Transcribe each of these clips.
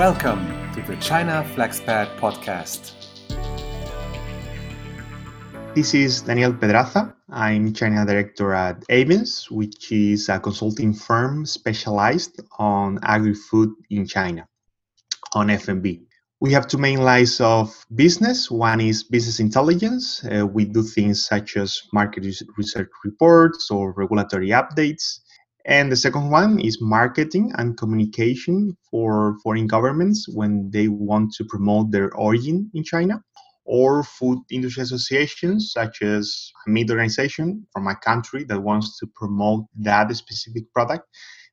Welcome to the China Flexpat podcast. This is Daniel Pedraza. I'm China director at Avens, which is a consulting firm specialized on agri-food in China, on F&B. We have two main lines of business. One is business intelligence. Uh, we do things such as market research reports or regulatory updates. And the second one is marketing and communication for foreign governments when they want to promote their origin in China or food industry associations such as a meat organization from a country that wants to promote that specific product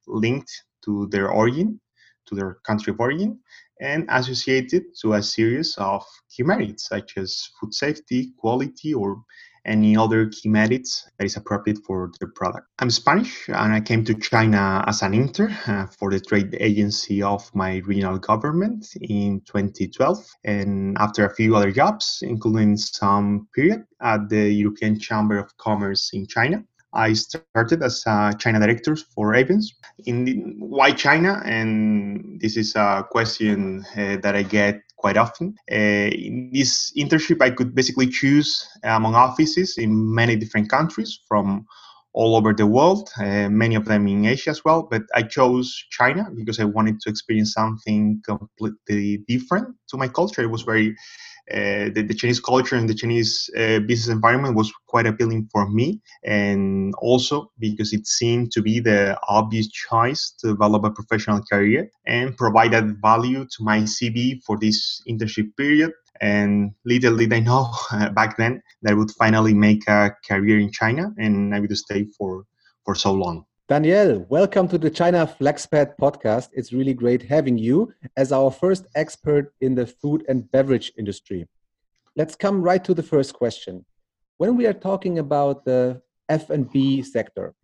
linked to their origin, to their country of origin, and associated to a series of key merits such as food safety, quality, or any other key merits that is appropriate for the product. I'm Spanish and I came to China as an intern uh, for the trade agency of my regional government in 2012. And after a few other jobs, including some period at the European Chamber of Commerce in China, I started as a China director for Avens. In the, why China? And this is a question uh, that I get quite often. Uh, in this internship, I could basically choose among offices in many different countries from all over the world, uh, many of them in Asia as well. But I chose China because I wanted to experience something completely different to my culture. It was very uh, the, the, Chinese culture and the Chinese uh, business environment was quite appealing for me, and also because it seemed to be the obvious choice to develop a professional career and provide that value to my CV for this internship period. And little did I know back then that I would finally make a career in China, and I would stay for for so long. Daniel, welcome to the China Flexpat podcast. It's really great having you as our first expert in the food and beverage industry. Let's come right to the first question. When we are talking about the F&B sector,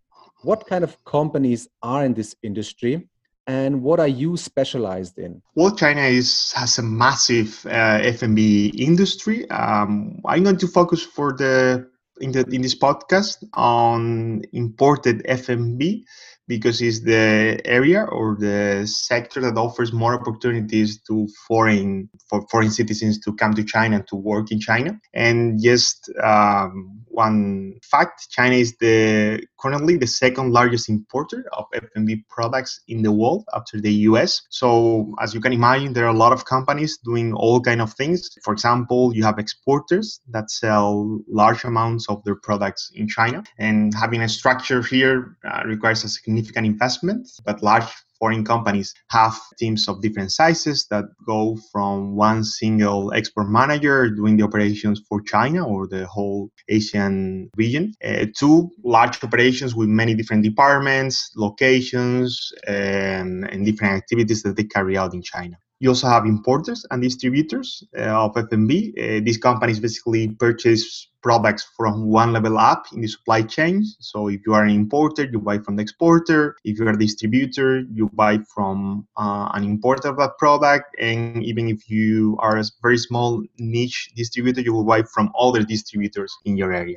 what kind of companies are in this industry and what are you specialized in? Well, China is has a massive uh, F&B industry. Um, I'm going to focus for the in, the, in this podcast on imported F&B because it's the area or the sector that offers more opportunities to foreign for foreign citizens to come to China to work in China. And just um, one fact: China is the currently the second largest importer of F&B products in the world after the U.S. So as you can imagine, there are a lot of companies doing all kind of things. For example, you have exporters that sell large amounts of their products in China, and having a structure here uh, requires a significant investment, but large foreign companies have teams of different sizes that go from one single export manager doing the operations for China or the whole Asian region uh, to large operations with many different departments, locations, and, and different activities that they carry out in China. You also have importers and distributors uh, of F&B. Uh, these companies basically purchase products from one level up in the supply chain. So if you are an importer, you buy from the exporter. If you are a distributor, you buy from uh, an importer of that product. And even if you are a very small niche distributor, you will buy from other distributors in your area.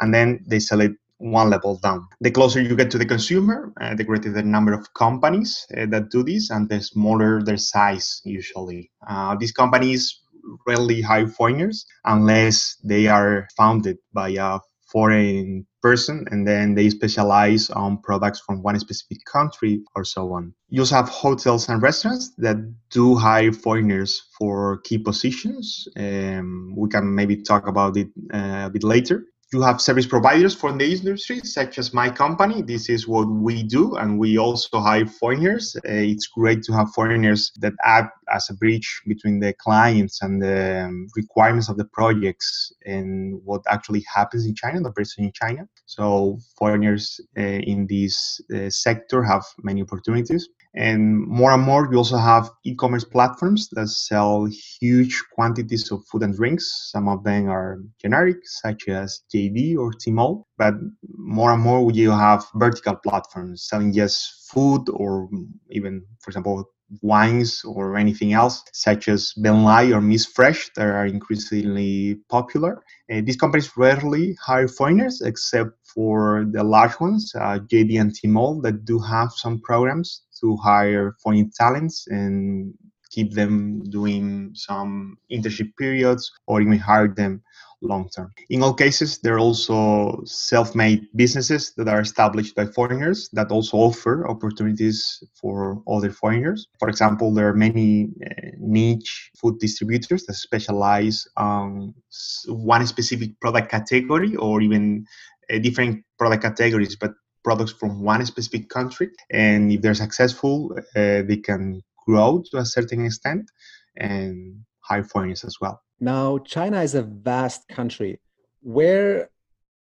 And then they sell it one level down. The closer you get to the consumer, uh, the greater the number of companies uh, that do this, and the smaller their size usually. Uh, these companies rarely hire foreigners unless they are founded by a foreign person and then they specialize on products from one specific country or so on. You also have hotels and restaurants that do hire foreigners for key positions. Um, we can maybe talk about it uh, a bit later you have service providers for the industry, such as my company. This is what we do, and we also hire foreigners. Uh, it's great to have foreigners that act as a bridge between the clients and the um, requirements of the projects and what actually happens in China, the person in China. So foreigners uh, in this uh, sector have many opportunities. And more and more, we also have e-commerce platforms that sell huge quantities of food and drinks. Some of them are generic, such as JD or Tmall. But more and more, you have vertical platforms selling just food or even, for example, wines or anything else, such as Benlai or Miss Fresh, that are increasingly popular. Uh, these companies rarely hire foreigners, except for the large ones, uh, JD and Tmall, that do have some programs to hire foreign talents and keep them doing some internship periods or even hire them long term. In all cases, there are also self made businesses that are established by foreigners that also offer opportunities for other foreigners. For example, there are many uh, niche food distributors that specialize on one specific product category or even uh, different product categories, but products from one specific country. And if they're successful, uh, they can grow to a certain extent and hire foreigners as well. Now, China is a vast country. Where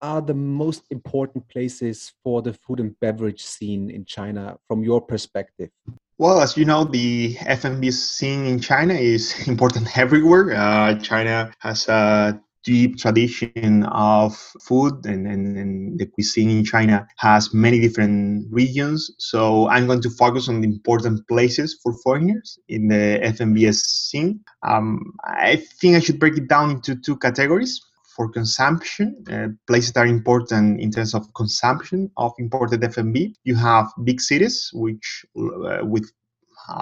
are the most important places for the food and beverage scene in China from your perspective? Well, as you know, the F&B scene in China is important everywhere. Uh, China has a deep tradition of food and, and, and, the cuisine in China has many different regions. So I'm going to focus on the important places for foreigners in the FMBS scene. Um, I think I should break it down into two categories. For consumption, uh, places that are important in terms of consumption of imported F&B. You have big cities, which uh, with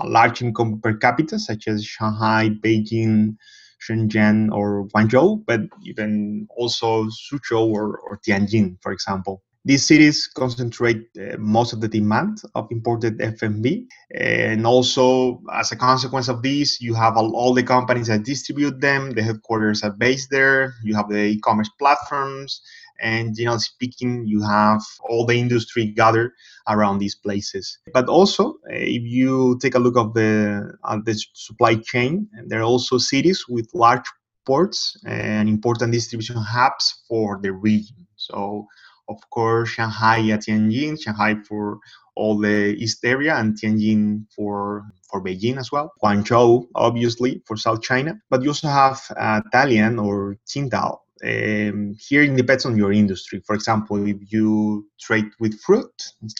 large income per capita, such as Shanghai, Beijing, Shenzhen or Guangzhou, but even also Suzhou or, or Tianjin, for example. These cities concentrate uh, most of the demand of imported F&B. And also, as a consequence of this, you have all, all, the companies that distribute them, the headquarters are based there, you have the e commerce platforms, and generally speaking you have all the industry gathered around these places. But also if you take a look of the at the supply chain there are also cities with large ports and important distribution hubs for the region. So of course shanghai at tianjin shanghai for all the east area and tianjin for for beijing as well. Guangzhou obviously for south china. But you also have uh, dalian or qingdao um, here it depends on your industry. For example, if you trade with fruit,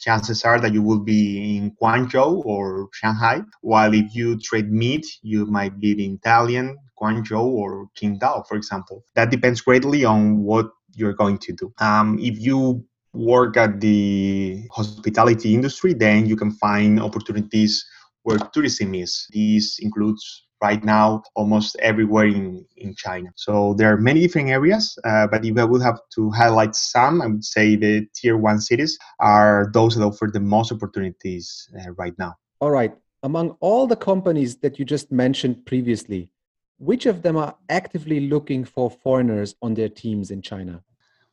chances are that you will be in Guangzhou or Shanghai. While if you trade meat, you might be in Dalian, Guangzhou, or Qingdao, for example. That depends greatly on what you're going to do. Um, if you work at the hospitality industry, then you can find opportunities where tourism is. This includes right now almost everywhere in, in China. So there are many different areas, uh, but if I would have to highlight some, I would say the tier one cities are those that offer the most opportunities uh, right now. All right. Among all the companies that you just mentioned previously, which of them are actively looking for foreigners on their teams in China?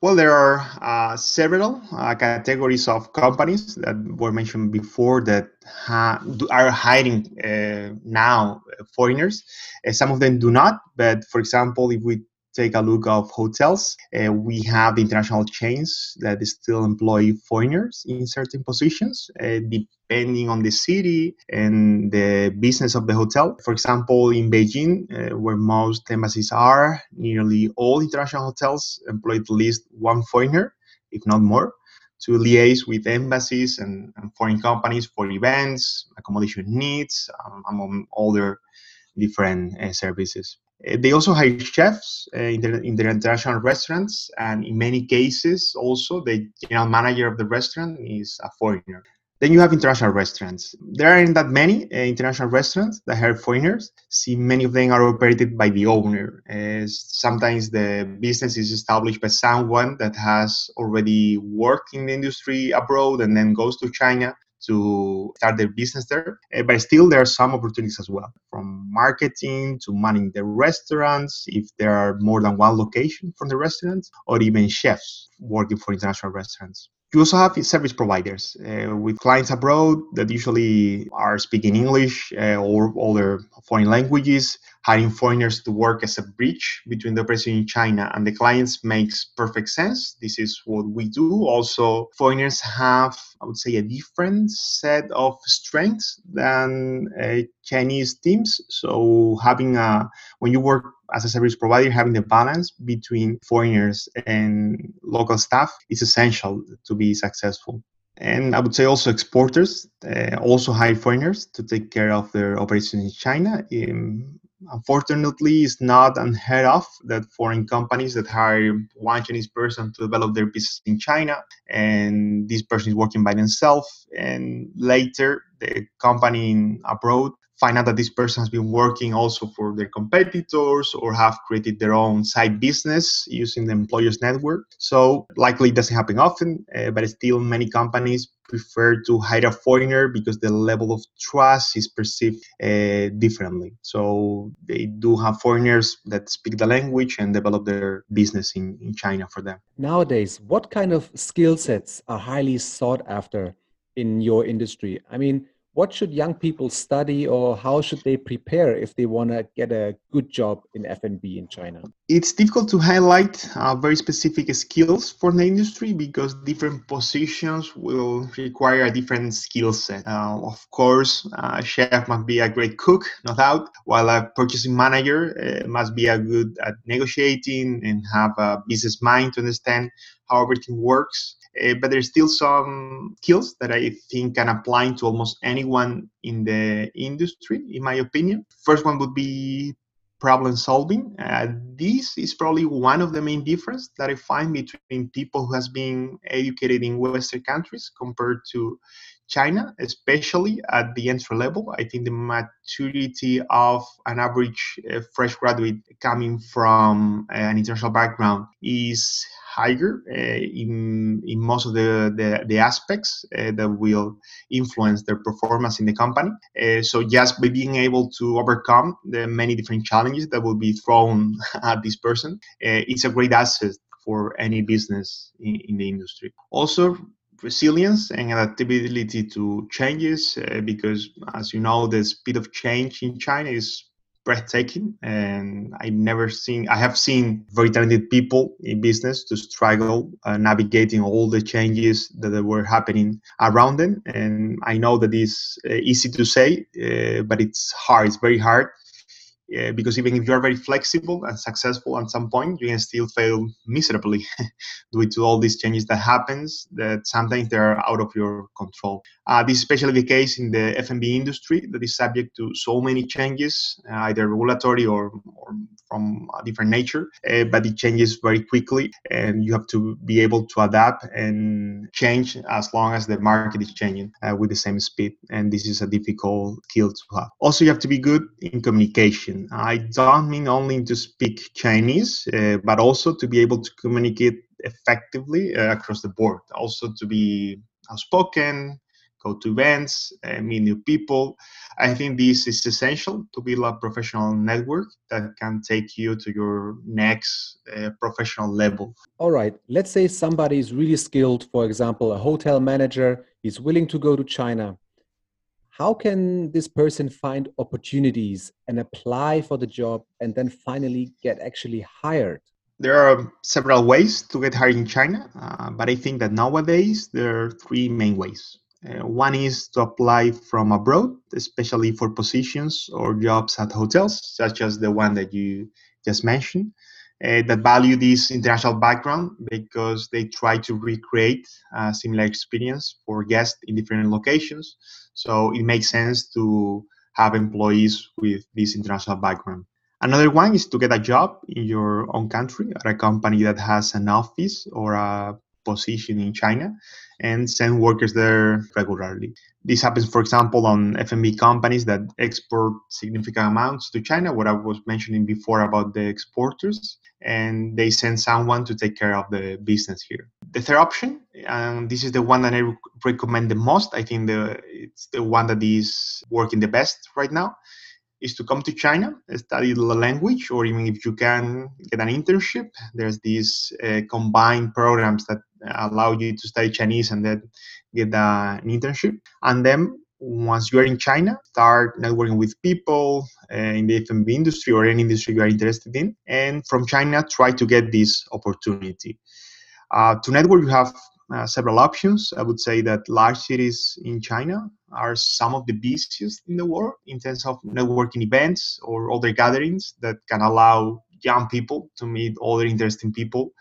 Well, there are uh, several uh, categories of companies that were mentioned before that ha- are hiring uh, now foreigners. Uh, some of them do not, but for example, if we take a look of hotels, uh, we have international chains that still employ foreigners in certain positions, uh, depending on the city and the business of the hotel. For example, in Beijing, uh, where most embassies are, nearly all international hotels employ at least one foreigner, if not more to liaise with embassies and, and, foreign companies for events, accommodation needs, um, among other different uh, services. Uh, they also hire chefs uh, in, their, in their international restaurants, and in many cases, also the general manager of the restaurant is a foreigner. Then you have international restaurants. There aren't that many uh, international restaurants that have foreigners. See, many of them are operated by the owner. As sometimes the business is established by someone that has already worked in the industry abroad and then goes to China to start their business there. Uh, but still, there are some opportunities as well, from marketing to managing the restaurants, if there are more than one location from the restaurants, or even chefs working for international restaurants. You also have service providers uh, with clients abroad that usually are speaking English uh, or other foreign languages. Hiring foreigners to work as a bridge between the operation in China and the clients makes perfect sense. This is what we do. Also, foreigners have, I would say, a different set of strengths than uh, Chinese teams. So, having a when you work as a service provider, having the balance between foreigners and local staff is essential to be successful. And I would say also exporters uh, also hire foreigners to take care of their operations in China. Um, unfortunately, it's not unheard of that foreign companies that hire one Chinese person to develop their business in China, and this person is working by themselves, and later the company abroad find out that this person has been working also for their competitors or have created their own side business using the employer's network. So likely it doesn't happen often, uh, but still many companies prefer to hire a foreigner because the level of trust is perceived uh, differently. So they do have foreigners that speak the language and develop their business in, in China for them. Nowadays, what kind of skill sets are highly sought after in your industry? I mean, what should young people study or how should they prepare if they want to get a good job in F&B in China? It's difficult to highlight uh, very specific skills for the industry because different positions will require a different skill set. Uh, of course, a chef must be a great cook, no doubt, while a purchasing manager uh, must be a good at negotiating and have a business mind to understand how everything works. Uh, but there's still some skills that I think can apply to almost anyone in the industry, in my opinion. First one would be problem solving. Uh, this is probably one of the main difference that I find between people who has been educated in Western countries compared to China, especially at the entry level. I think the maturity of an average uh, fresh graduate coming from an international background is higher uh, in, in most of the, the, the aspects uh, that will influence their performance in the company. Uh, so just by being able to overcome the many different challenges that will be thrown at this person, it's a great asset for any business in, in the industry. Also, resilience and adaptability to changes uh, because as you know the speed of change in china is breathtaking and i never seen i have seen very talented people in business to struggle uh, navigating all the changes that were happening around them and i know that is uh, easy to say uh, but it's hard it's very hard uh, because even if you are very flexible and successful at some point, you can still fail miserably due to all these changes that happens that sometimes they are out of your control. Uh, this is especially the case in the F&B industry that is subject to so many changes, uh, either regulatory or, or, from a different nature, uh, but it changes very quickly and you have to be able to adapt and change as long as the market is changing uh, with the same speed. And this is a difficult skill to have. Also, you have to be good in communication. I don't mean only to speak Chinese, uh, but also to be able to communicate effectively uh, across the board. Also to be outspoken, go to events, uh, meet new people. I think this is essential to build a professional network that can take you to your next uh, professional level. All right, let's say somebody is really skilled, for example, a hotel manager, is willing to go to China. How can this person find opportunities and apply for the job and then finally get actually hired? There are several ways to get hired in China, uh, but I think that nowadays there are three main ways. Uh, one is to apply from abroad, especially for positions or jobs at hotels, such as the one that you just mentioned, uh, that value this international background because they try to recreate a similar experience for guests in different locations. So it makes sense to have employees with this international background. Another one is to get a job in your own country at a company that has an office or a position in China and send workers there regularly. This happens, for example, on F&B companies that export significant amounts to China, what I was mentioning before about the exporters, and they send someone to take care of the business here. The third option, and this is the one that I recommend the most, I think the, it's the one that is working the best right now, is to come to China, study the language, or even if you can get an internship. There's these uh, combined programs that allow you to study Chinese and then get an internship. And then once you are in China, start networking with people uh, in the F&B industry or any industry you are interested in. And from China, try to get this opportunity. Uh, to network, you have uh, several options. I would say that large cities in China are some of the busiest in the world in terms of networking events or other gatherings that can allow young people to meet other interesting people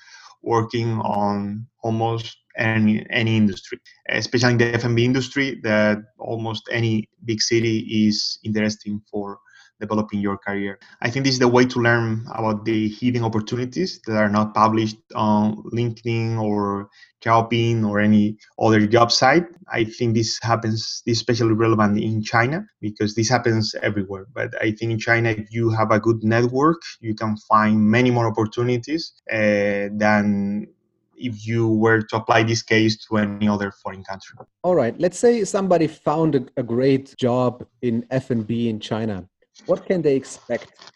working on almost any any industry, especially in the F&B industry that almost any big city is interesting for developing your career. I think this is the way to learn about the hidden opportunities that are not published on LinkedIn or Jobin or any other job site. I think this happens, this especially relevant in China because this happens everywhere. But I think in China, if you have a good network, you can find many more opportunities uh, than if you were to apply this case to any other foreign country. All right. Let's say somebody found a, a great job in F&B in China. What can they expect?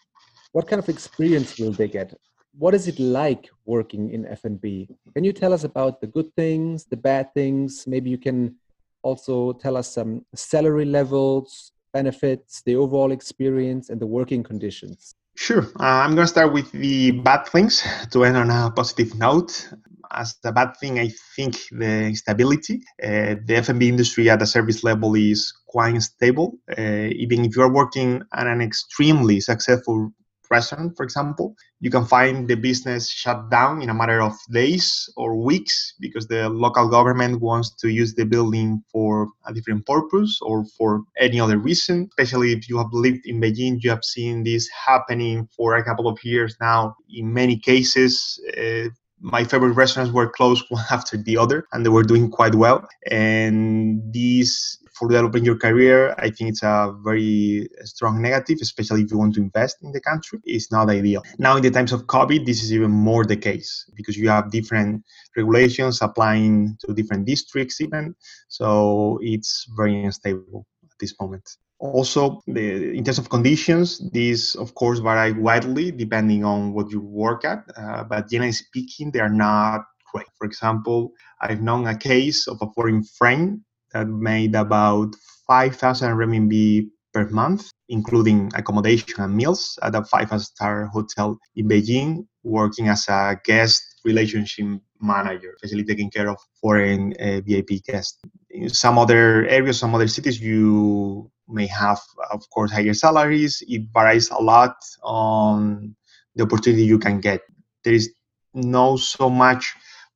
What kind of experience will they get? What is it like working in F&B? Can you tell us about the good things, the bad things? Maybe you can also tell us some salary levels, benefits, the overall experience, and the working conditions. Sure. Uh, I'm going to start with the bad things to end on a positive note as a bad thing, I think the instability. Uh, the F&B industry at the service level is quite stable. Uh, even if you are working at an extremely successful restaurant, for example, you can find the business shut down in a matter of days or weeks because the local government wants to use the building for a different purpose or for any other reason. Especially if you have lived in Beijing, you have seen this happening for a couple of years now. In many cases, uh, my favorite restaurants were closed one after the other and they were doing quite well. And this for developing your career i think it's a very strong negative especially if you want to invest in the country. It's not ideal. Now in the times of covid this is even more the case because you have different regulations applying to different districts even. So it's very unstable at this moment also, the, in terms of conditions, these of course vary widely depending on what you work at, uh, but generally speaking, they are not great. For example, I've known a case of a foreign friend that made about 5,000 renminbi per month, including accommodation and meals at a five-star hotel in Beijing, working as a guest relationship manager, especially taking care of foreign uh, VIP guests. In some other areas, some other cities, you may have, of course, higher salaries. It varies a lot on the opportunity you can get. There is no so much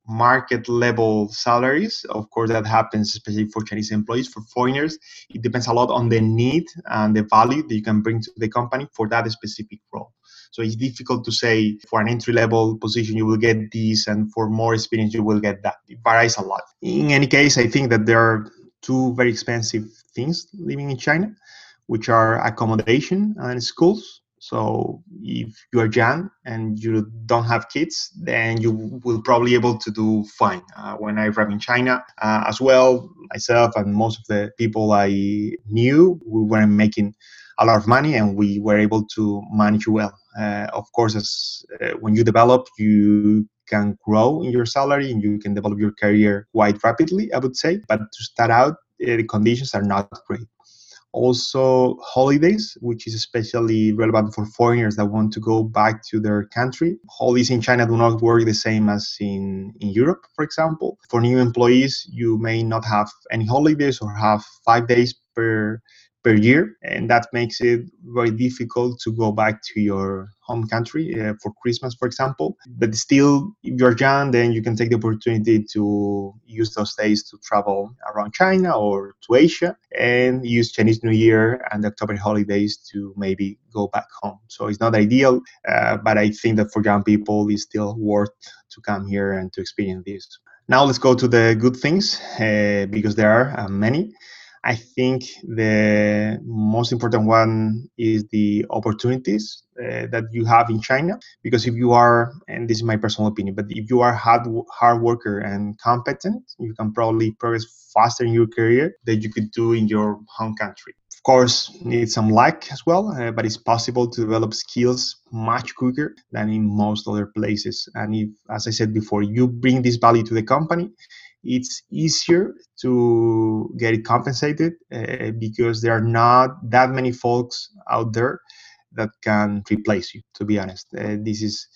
market level salaries. Of course, that happens especially for Chinese employees. For foreigners, it depends a lot on the need and the value that you can bring to the company for that specific role. So it's difficult to say for an entry level position you will get this, and for more experience you will get that. It varies a lot. In any case, I think that there are two very expensive things living in China, which are accommodation and schools. So if you are young and you don't have kids, then you will probably able to do fine. Uh, when I arrived in China, uh, as well, myself and most of the people I knew, we weren't making a lot of money and we were able to manage well. Uh, of course, as uh, when you develop, you can grow in your salary and you can develop your career quite rapidly, I would say. But to start out, Uh, the conditions are not great. Also, holidays, which is especially relevant for foreigners that want to go back to their country. Holidays in China do not work the same as in, in Europe, for example. For new employees, you may not have any holidays or have five days per per year, and that makes it very difficult to go back to your home country uh, for Christmas, for example. But still, if you're young, then you can take the opportunity to use those days to travel around China or to Asia and use Chinese New Year and October holidays to maybe go back home. So it's not ideal, uh, but I think that for young people, it's still worth to come here and to experience this. Now let's go to the good things uh, because there are uh, many. I think the most important one is the opportunities uh, that you have in China. Because if you are, and this is my personal opinion, but if you are hard hard worker and competent, you can probably progress faster in your career than you could do in your home country. Of course, need some luck as well, uh, but it's possible to develop skills much quicker than in most other places. And if, as I said before, you bring this value to the company, it's easier to get it compensated uh, because there are not that many folks out there that can replace you to be honest. Uh, this is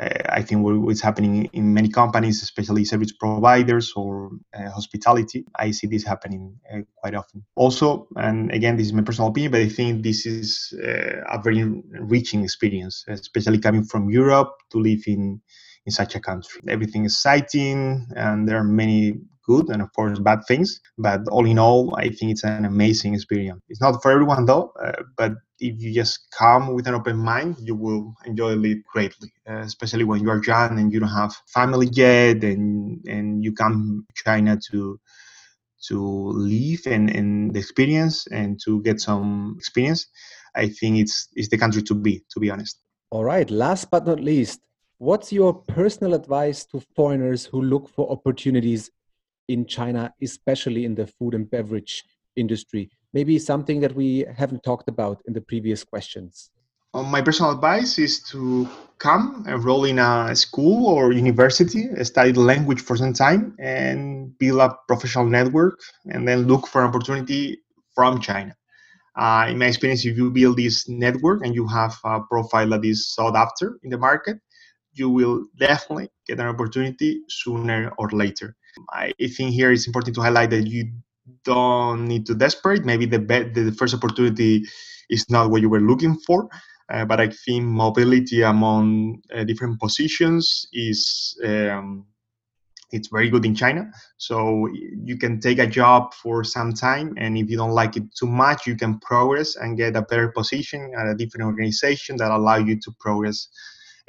uh, i think what's happening in many companies especially service providers or uh, hospitality. I see this happening uh, quite often. Also and again this is my personal opinion but i think this is uh, a very enriching experience especially coming from europe to live in in such a country. Everything is exciting, and there are many good and of course bad things. But all in all, I think it's an amazing experience. It's not for everyone though, uh, but if you just come with an open mind, you will enjoy it greatly, uh, especially when you are young and you don't have family yet, and and you come to China to to live and, and the experience and to get some experience. I think it's it's the country to be, to be honest. All right. Last but not least, what's your personal advice to foreigners who look for opportunities in China, especially in the food and beverage industry? Maybe something that we haven't talked about in the previous questions. Uh, my personal advice is to come enroll in a school or university, study the language for some time, and build a professional network, and then look for an opportunity from China. Uh, in my experience, if you build this network and you have a profile that is sought after in the market, you will definitely get an opportunity sooner or later. I think here it's important to highlight that you don't need to desperate. Maybe the be- the first opportunity is not what you were looking for, uh, but I think mobility among uh, different positions is um, it's very good in China. So you can take a job for some time, and if you don't like it too much, you can progress and get a better position at a different organization that allow you to progress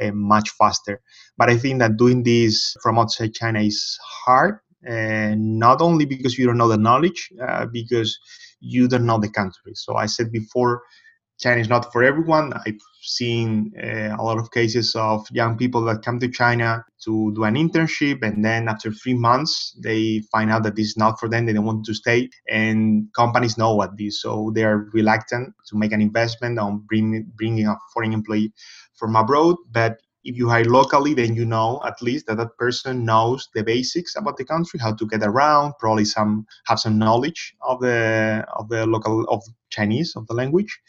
uh, much faster. But I think that doing this from outside China is hard, and not only because you don't know the knowledge, uh, because you don't know the country. So I said before, China is not for everyone. I've seen uh, a lot of cases of young people that come to China to do an internship, and then after three months, they find out that this is not for them. They don't want to stay, and companies know what this, so they are reluctant to make an investment on bring, bringing a foreign employee from abroad. But if you hire locally, then you know at least that that person knows the basics about the country, how to get around, probably some have some knowledge of the of the local of Chinese of the language,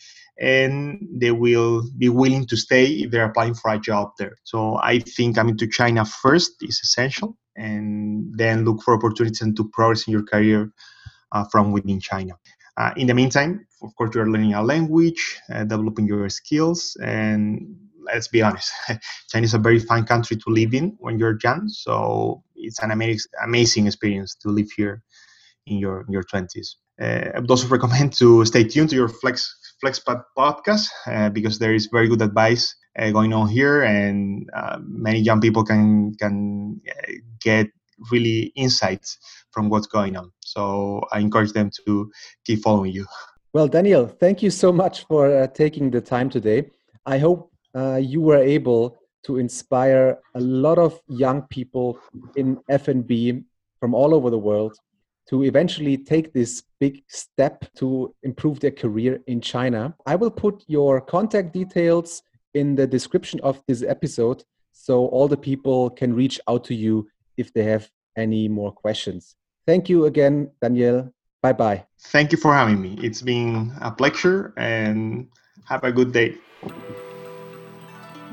and they will be willing to stay if they're applying for a job there. So I think coming to China first is essential, and then look for opportunities and to progress in your career uh, from within China. Uh, in the meantime, of course, you are learning a language, uh, developing your skills, and let's be honest, China is a very fun country to live in when you're young. So it's an amazing, experience to live here in your in your 20s. Uh, I would also recommend to stay tuned to your Flex FlexPat podcast uh, because there is very good advice uh, going on here, and uh, many young people can can uh, get really insights from what's going on. So I encourage them to keep following you. Well, Daniel, thank you so much for uh, taking the time today. I hope Uh, you were able to inspire a lot of young people in F&B from all over the world to eventually take this big step to improve their career in China. I will put your contact details in the description of this episode so all the people can reach out to you if they have any more questions. Thank you again, Daniel. Bye bye. Thank you for having me. It's been a pleasure and have a good day.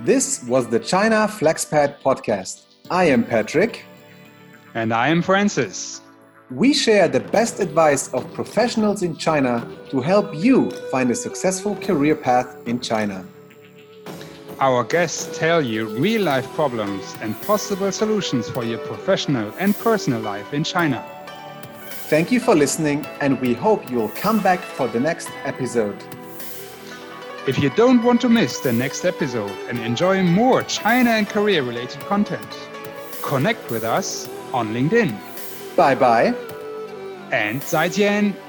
This was the China FlexPat podcast. I am Patrick. And I am Francis. We share the best advice of professionals in China to help you find a successful career path in China. Our guests tell you real life problems and possible solutions for your professional and personal life in China. Thank you for listening, and we hope you'll come back for the next episode. If you don't want to miss the next episode and enjoy more China and career related content, connect with us on LinkedIn. Bye bye. And 再见。